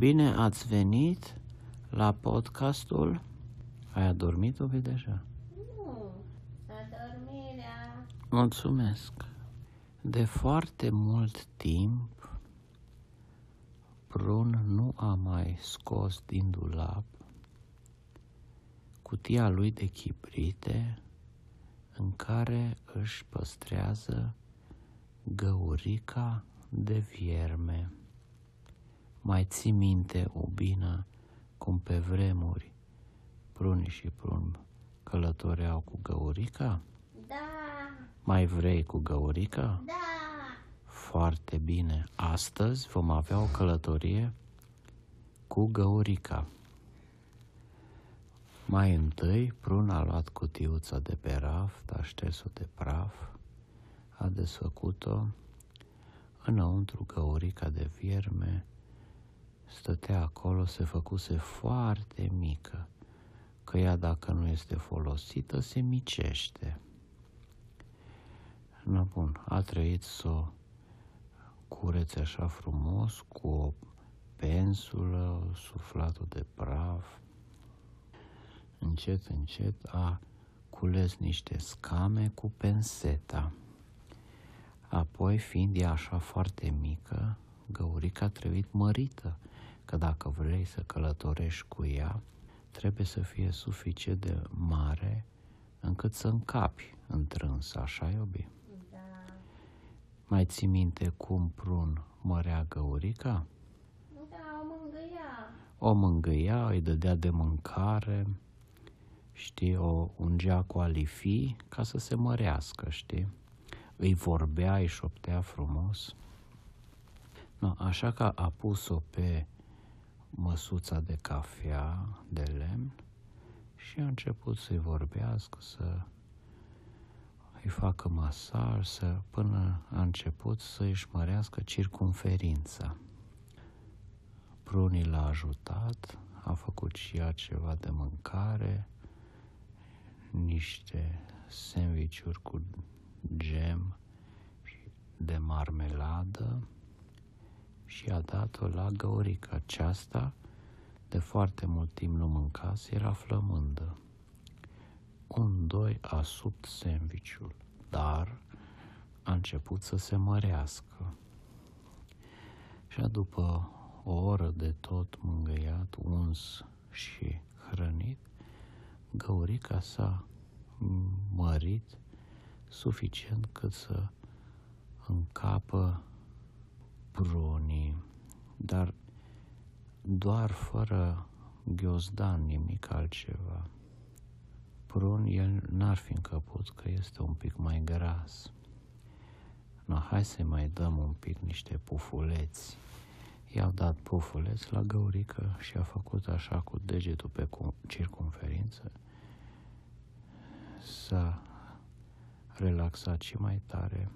Bine ați venit la podcastul Ai adormit o deja? Nu, adormirea. Mulțumesc. De foarte mult timp Prun nu a mai scos din dulap cutia lui de chibrite în care își păstrează găurica de vierme. Mai ții minte, Ubina, cum pe vremuri pruni și prun călătoreau cu găurica? Da, Mai vrei cu găurica? da. Foarte bine. Astăzi vom avea o călătorie cu găurica. Mai întâi, Prun a luat cutiuța de pe raft, a șters-o de praf, a desfăcut-o. Înăuntru găurica de vierme stătea acolo, se făcuse foarte mică, că ea dacă nu este folosită se micește. Na bun, a trăit să o curețe așa frumos, cu o pensulă, suflatul de praf. Încet, încet a cules niște scame cu penseta. Apoi, fiind ea așa foarte mică, găurica a trebuit mărită, că dacă vrei să călătorești cu ea, trebuie să fie suficient de mare încât să încapi întrâns, așa iubi? Da, Mai ții minte cum prun mărea găurica? da, o mângâia. O mângâia, îi dădea de mâncare, știi, o ungea cu alifii ca să se mărească, știi? Îi vorbea, îi șoptea frumos. No, așa că a pus-o pe măsuța de cafea de lemn și a început să-i vorbească, să îi facă masaj, să, până a început să își mărească circumferința. Prunii l-a ajutat, a făcut și ea ceva de mâncare, niște sandvișuri cu gem și de marmeladă și a dat-o la găurica aceasta. De foarte mult timp nu mâncase, era flămândă. Un, doi, a subt sandvișul, dar a început să se mărească. Și după o oră de tot mângâiat, uns și hrănit, găurica s-a mărit suficient cât să încapă prunii, dar doar fără ghiozdan, nimic altceva. Prun el n-ar fi încăput că este un pic mai gras. No, hai să mai dăm un pic niște pufuleți. I-au dat pufuleți la găurică și a făcut așa cu degetul pe cu- circumferință. S-a relaxat și mai tare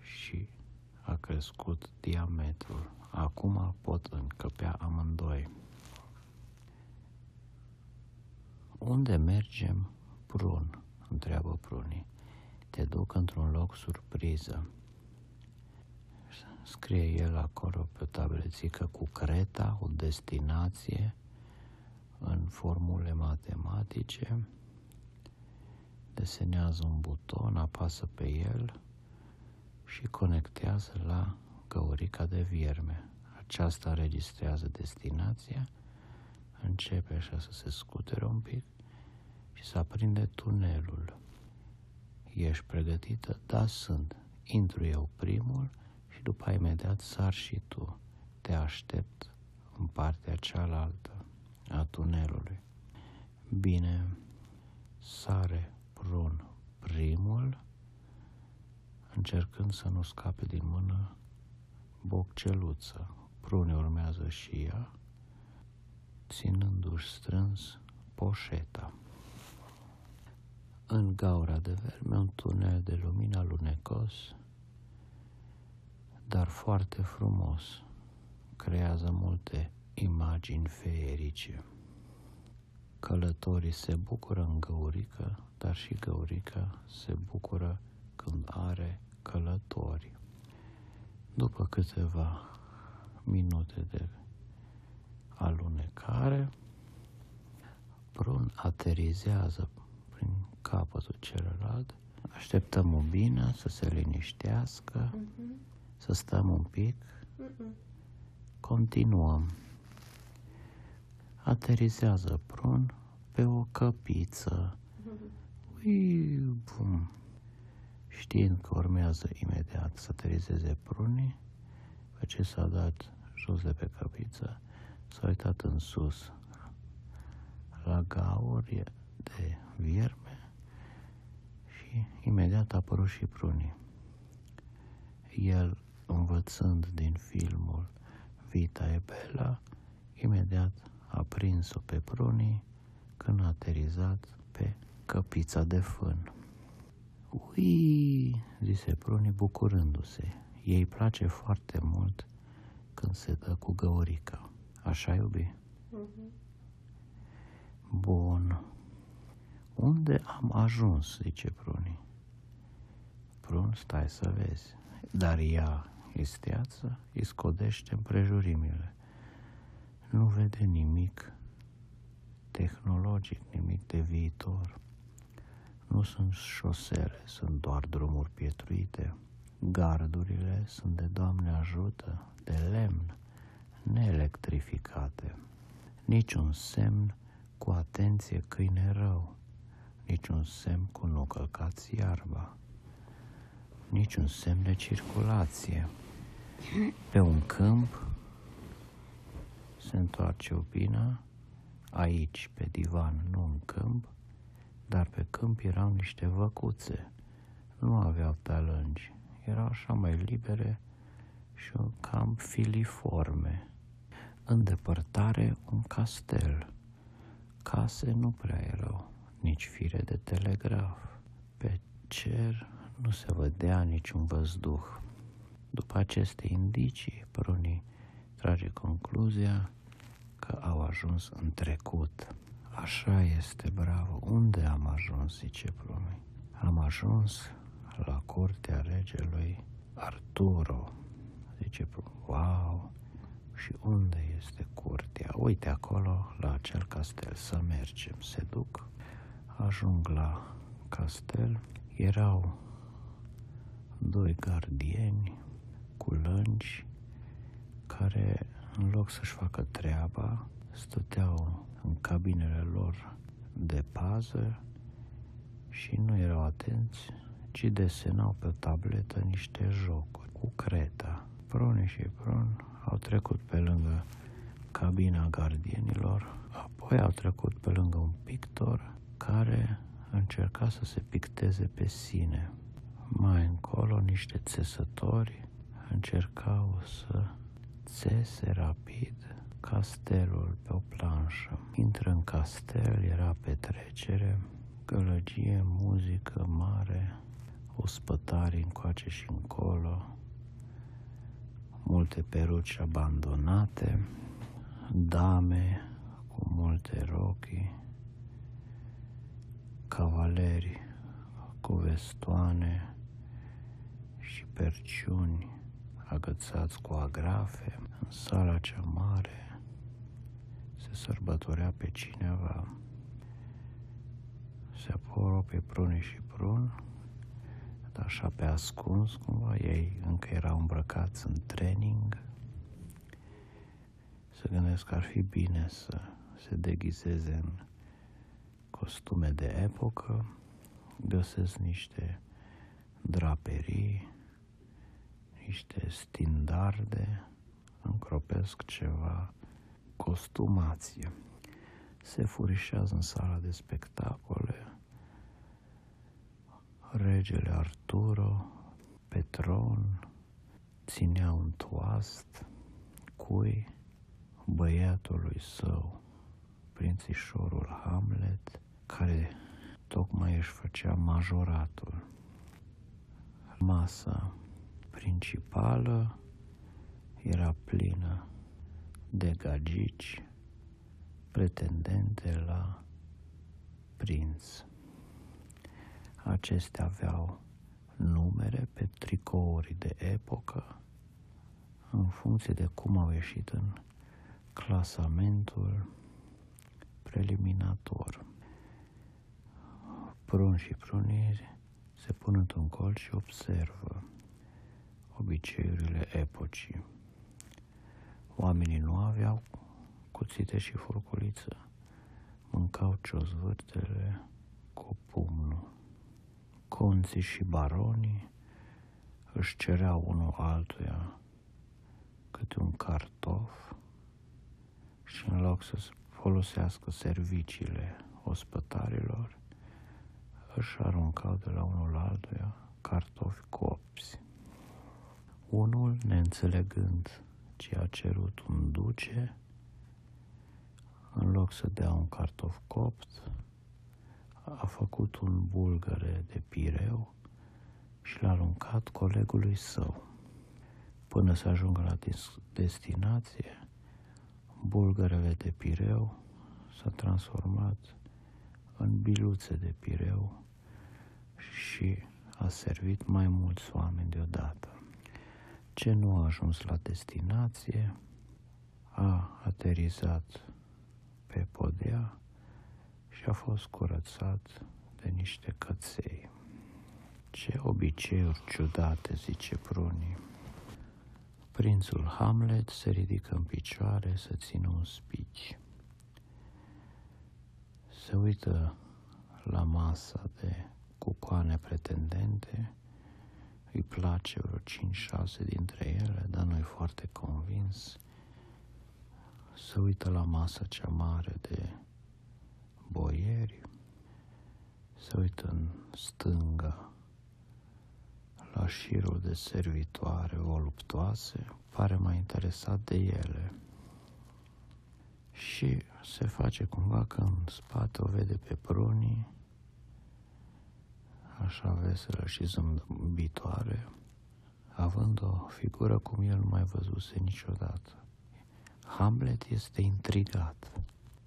și a crescut diametrul. Acum pot încăpea amândoi. Unde mergem, Prun? întreabă Prunii. Te duc într-un loc surpriză. Scrie el acolo pe o tablețică cu creta, o destinație, în formule matematice, desenează un buton, apasă pe el și conectează la găurica de vierme. Aceasta înregistrează destinația, începe așa să se scutere un pic și să aprinde tunelul. Ești pregătită? Da, sunt. Intru eu primul și după imediat sar și tu. Te aștept în partea cealaltă a tunelului. Bine, sare prun primul, încercând să nu scape din mână bocceluță. Prune urmează și ea, ținându-și strâns poșeta. În gaura de verme un tunel de lumină lunecos, dar foarte frumos. Creează multe imagini feerice. Călătorii se bucură în găurică, dar și găurica se bucură când are călători. După câteva minute de alunecare. Prun aterizează prin capătul celălalt. Așteptăm o bine să se liniștească, Mhm. să stăm un pic. Mhm. Continuăm. Aterizează prun pe o căpiță. Ui, bum. Știind că urmează imediat să aterizeze prunii, pe ce s-a dat jos de pe căpiță, s-a uitat în sus la gauri de vierme și imediat a apărut și prunii. El, învățând din filmul Vita e Bella, imediat a prins-o pe prunii când a aterizat pe căpița de fân. Ui, zise prunii bucurându-se. Ei place foarte mult când se dă cu găurica. Așa, iubi? Mhm. Bun. Unde am ajuns, zice prunii. Prun, stai să vezi. Dar ea, isteață, îi scodește împrejurimile. Nu vede nimic tehnologic, nimic de viitor. Nu sunt șosele, sunt doar drumuri pietruite. Gardurile sunt de Doamne ajută, de lemn, neelectrificate. Niciun semn cu atenție câine rău, niciun semn cu nu călcați iarba, niciun semn de circulație. Pe un câmp se întoarce opina, aici pe divan, nu în câmp, dar pe câmp erau niște văcuțe, nu aveau talângi, erau așa mai libere și cam filiforme. În depărtare un castel, case nu prea erau, nici fire de telegraf. Pe cer nu se vedea niciun văzduh. După aceste indicii, prunii trage concluzia că au ajuns în trecut. Așa este, bravo. Unde am ajuns, zice prunii? Am ajuns la curtea regelui Arturo. Zice prunii, wow, și unde este curtea? Uite acolo, la acel castel, să mergem. Se duc, ajung la castel, erau doi gardieni cu lângi care, în loc să-și facă treaba, stăteau în cabinele lor de pază și nu erau atenți, ci desenau pe o tabletă niște jocuri cu creta. Prune și Prun au trecut pe lângă cabina gardienilor, apoi au trecut pe lângă un pictor care încerca să se picteze pe sine. Mai încolo, niște țesători încercau să țese rapid castelul pe o planșă. Intră în castel, era petrecere, gălăgie, muzică mare, ospătari încoace și încolo, multe peruci abandonate, dame cu multe rochi, cavaleri cu vestoane și perciuni agățați cu agrafe. În sala cea mare se sărbătorea pe cineva. Se apropie prunii și prun, dar așa pe ascuns cumva, ei încă erau îmbrăcați în training. Se gândesc că ar fi bine să se deghizeze în costume de epocă, găsesc niște draperii, niște standarde, încropesc ceva costumație. Se furișează în sala de spectacole. Regele Arturo, pe tron, ținea un toast cui băiatului său, prințișorul Hamlet, care tocmai își făcea majoratul. Masa principală era plină de gagici pretendente la prinț. Acestea aveau numere pe tricouri de epocă în funcție de cum au ieșit în clasamentul preliminator. Prun și pruniri se pun într-un colț și observă obiceiurile epocii. Oamenii nu aveau cuțite și furculiță, mâncau ciozvârtele cu pumnul. Conții și baronii își cereau unul altuia câte un cartof și în loc să folosească serviciile ospătarilor, își aruncau de la unul altuia cartofi copți. Unul, neînțelegând ce a cerut un duce, în loc să dea un cartof copt, a făcut un bulgăre de pireu și l-a aruncat colegului său. Până să ajungă la destinație, bulgărele de pireu s-a transformat în biluțe de pireu și a servit mai mulți oameni deodată. Ce nu a ajuns la destinație a aterizat pe podea și a fost curățat de niște căței. Ce obiceiuri ciudate, zice Prunii. Prințul Hamlet se ridică în picioare să țină un spici. Se uită la masa de cucoane pretendente, îi place vreo 5-6 dintre ele, dar nu e foarte convins. Se uită la masa cea mare de boieri, se uită în stânga la șirul de servitoare voluptoase, pare mai interesat de ele. Și se face cumva că în spate o vede pe prunii, așa veselă și zâmbitoare, având o figură cum el nu mai văzuse niciodată. Hamlet este intrigat,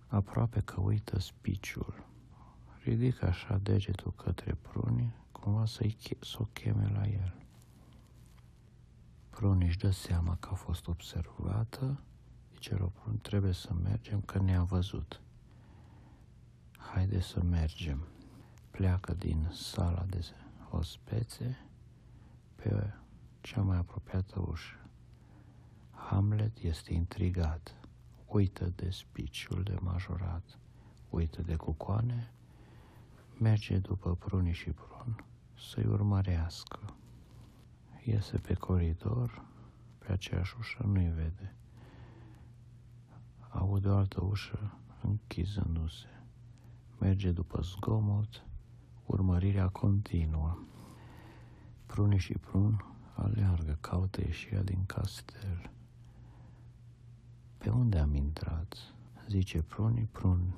aproape că uită spiciul. Ridică așa degetul către prunii cumva să-i, să o cheme la el. Prun își dă seama că a fost observată, zice Roprun, trebuie să mergem că ne-a văzut. Haide să mergem. Pleacă din sala de ospețe pe cea mai apropiată ușă. Hamlet este intrigat, uită de spiciul de majorat, uită de cucoane, merge după prunii și prun să-i urmărească. Iese pe coridor, pe aceeași ușă nu-i vede. Aude o altă ușă închizându-se. Merge după zgomot, urmărirea continuă. Pruni și prun aleargă, caută ieșirea din castel. Pe unde am intrat? Zice pruni, prun.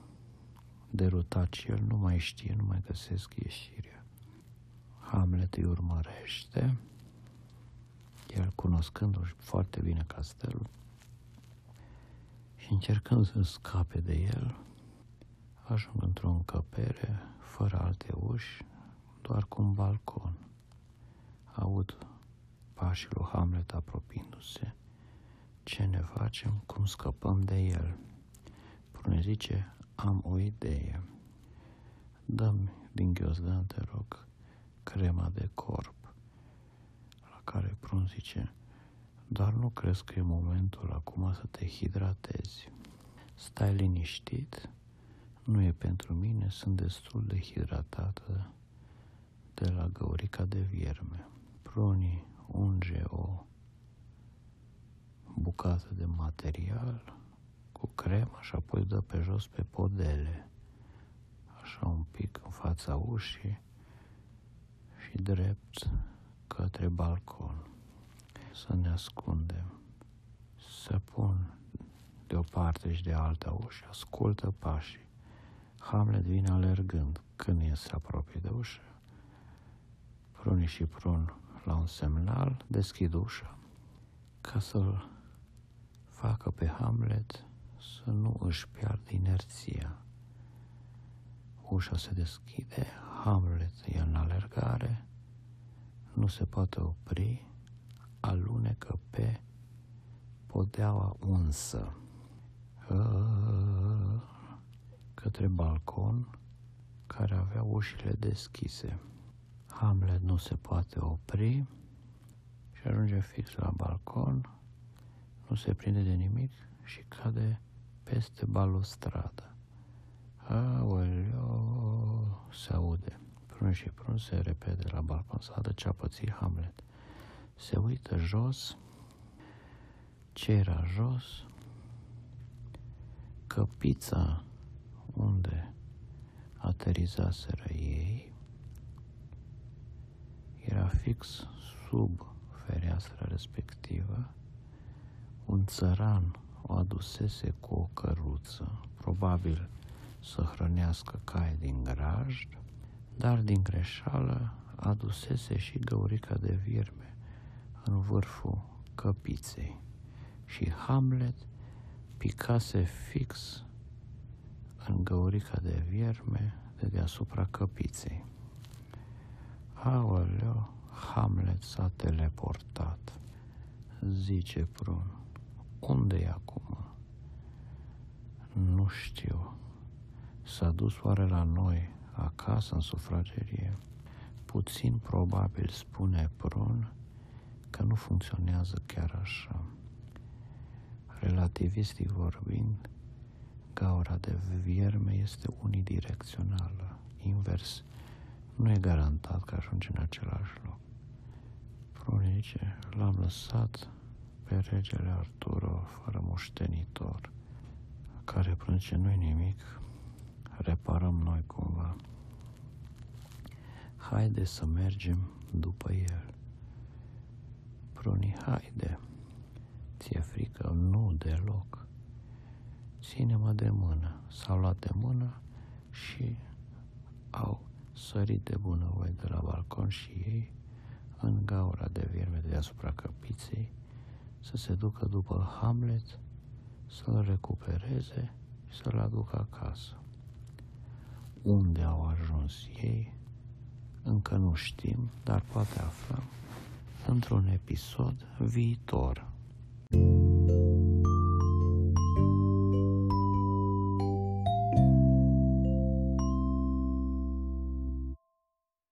Derutat și el nu mai știe, nu mai găsesc ieșirea. Hamlet îi urmărește, el cunoscându-și foarte bine castelul și încercând să scape de el, ajung într-o încăpere fără alte uși, doar cu un balcon. Aud pașii lui Hamlet apropiindu-se. Ce ne facem? Cum scăpăm de el? Prune zice, am o idee. Dăm din ghiozdan, te rog, crema de corp, la care Prun zice, dar nu crezi că e momentul acum să te hidratezi. Stai liniștit, nu e pentru mine, sunt destul de hidratată de la găurica de vierme. Prunii unge o bucată de material cu cremă și apoi dă pe jos pe podele, așa un pic în fața ușii și drept către balcon. Să ne ascundem. Să pun de o parte și de alta ușă, ascultă pașii. Hamlet vine alergând când e se apropie de ușă. Prunii și prun la un semnal deschid ușa ca să-l facă pe Hamlet să nu își piardă inerția. Ușa se deschide, Hamlet e în alergare, nu se poate opri, alunecă pe podeaua unsă. uh, către balcon care avea ușile deschise. Hamlet nu se poate opri și ajunge fix la balcon, nu se prinde de nimic și cade peste balustradă. Aoleo, se aude. Prun și prun se repede la balcon să vadă ce a pățit Hamlet. Se uită jos, ce era jos, căpița unde aterizaseră ei era fix sub fereastra respectivă. Un țăran o adusese cu o căruță, probabil să hrănească cai din grajd, dar din greșeală adusese și găurica de vierme în vârful căpiței și Hamlet picase fix în găurica de vierme de deasupra căpiței. Aoleo, Hamlet s-a teleportat. Zice Prun, unde e acum? Nu știu. S-a dus oare la noi, acasă, în sufragerie? Puțin probabil, spune Prun, că nu funcționează chiar așa. Relativistic vorbind, gaura de vierme este unidirecțională, invers. Nu e garantat că ajunge în același loc. Prunice, l-am lăsat pe regele Arturo fără moștenitor, care prunce nu nimic, reparăm noi cumva. Haide să mergem după el. Pruni, haide. Ți-e frică? Nu deloc. Ține-mă de mână. S-au luat de mână și au sărit de bunăvoie de la balcon și ei în gaura de vierme de deasupra căpiței să se ducă după Hamlet, să-l recupereze și să-l aducă acasă. Unde au ajuns ei, încă nu știm, dar poate aflăm într-un episod viitor. thank you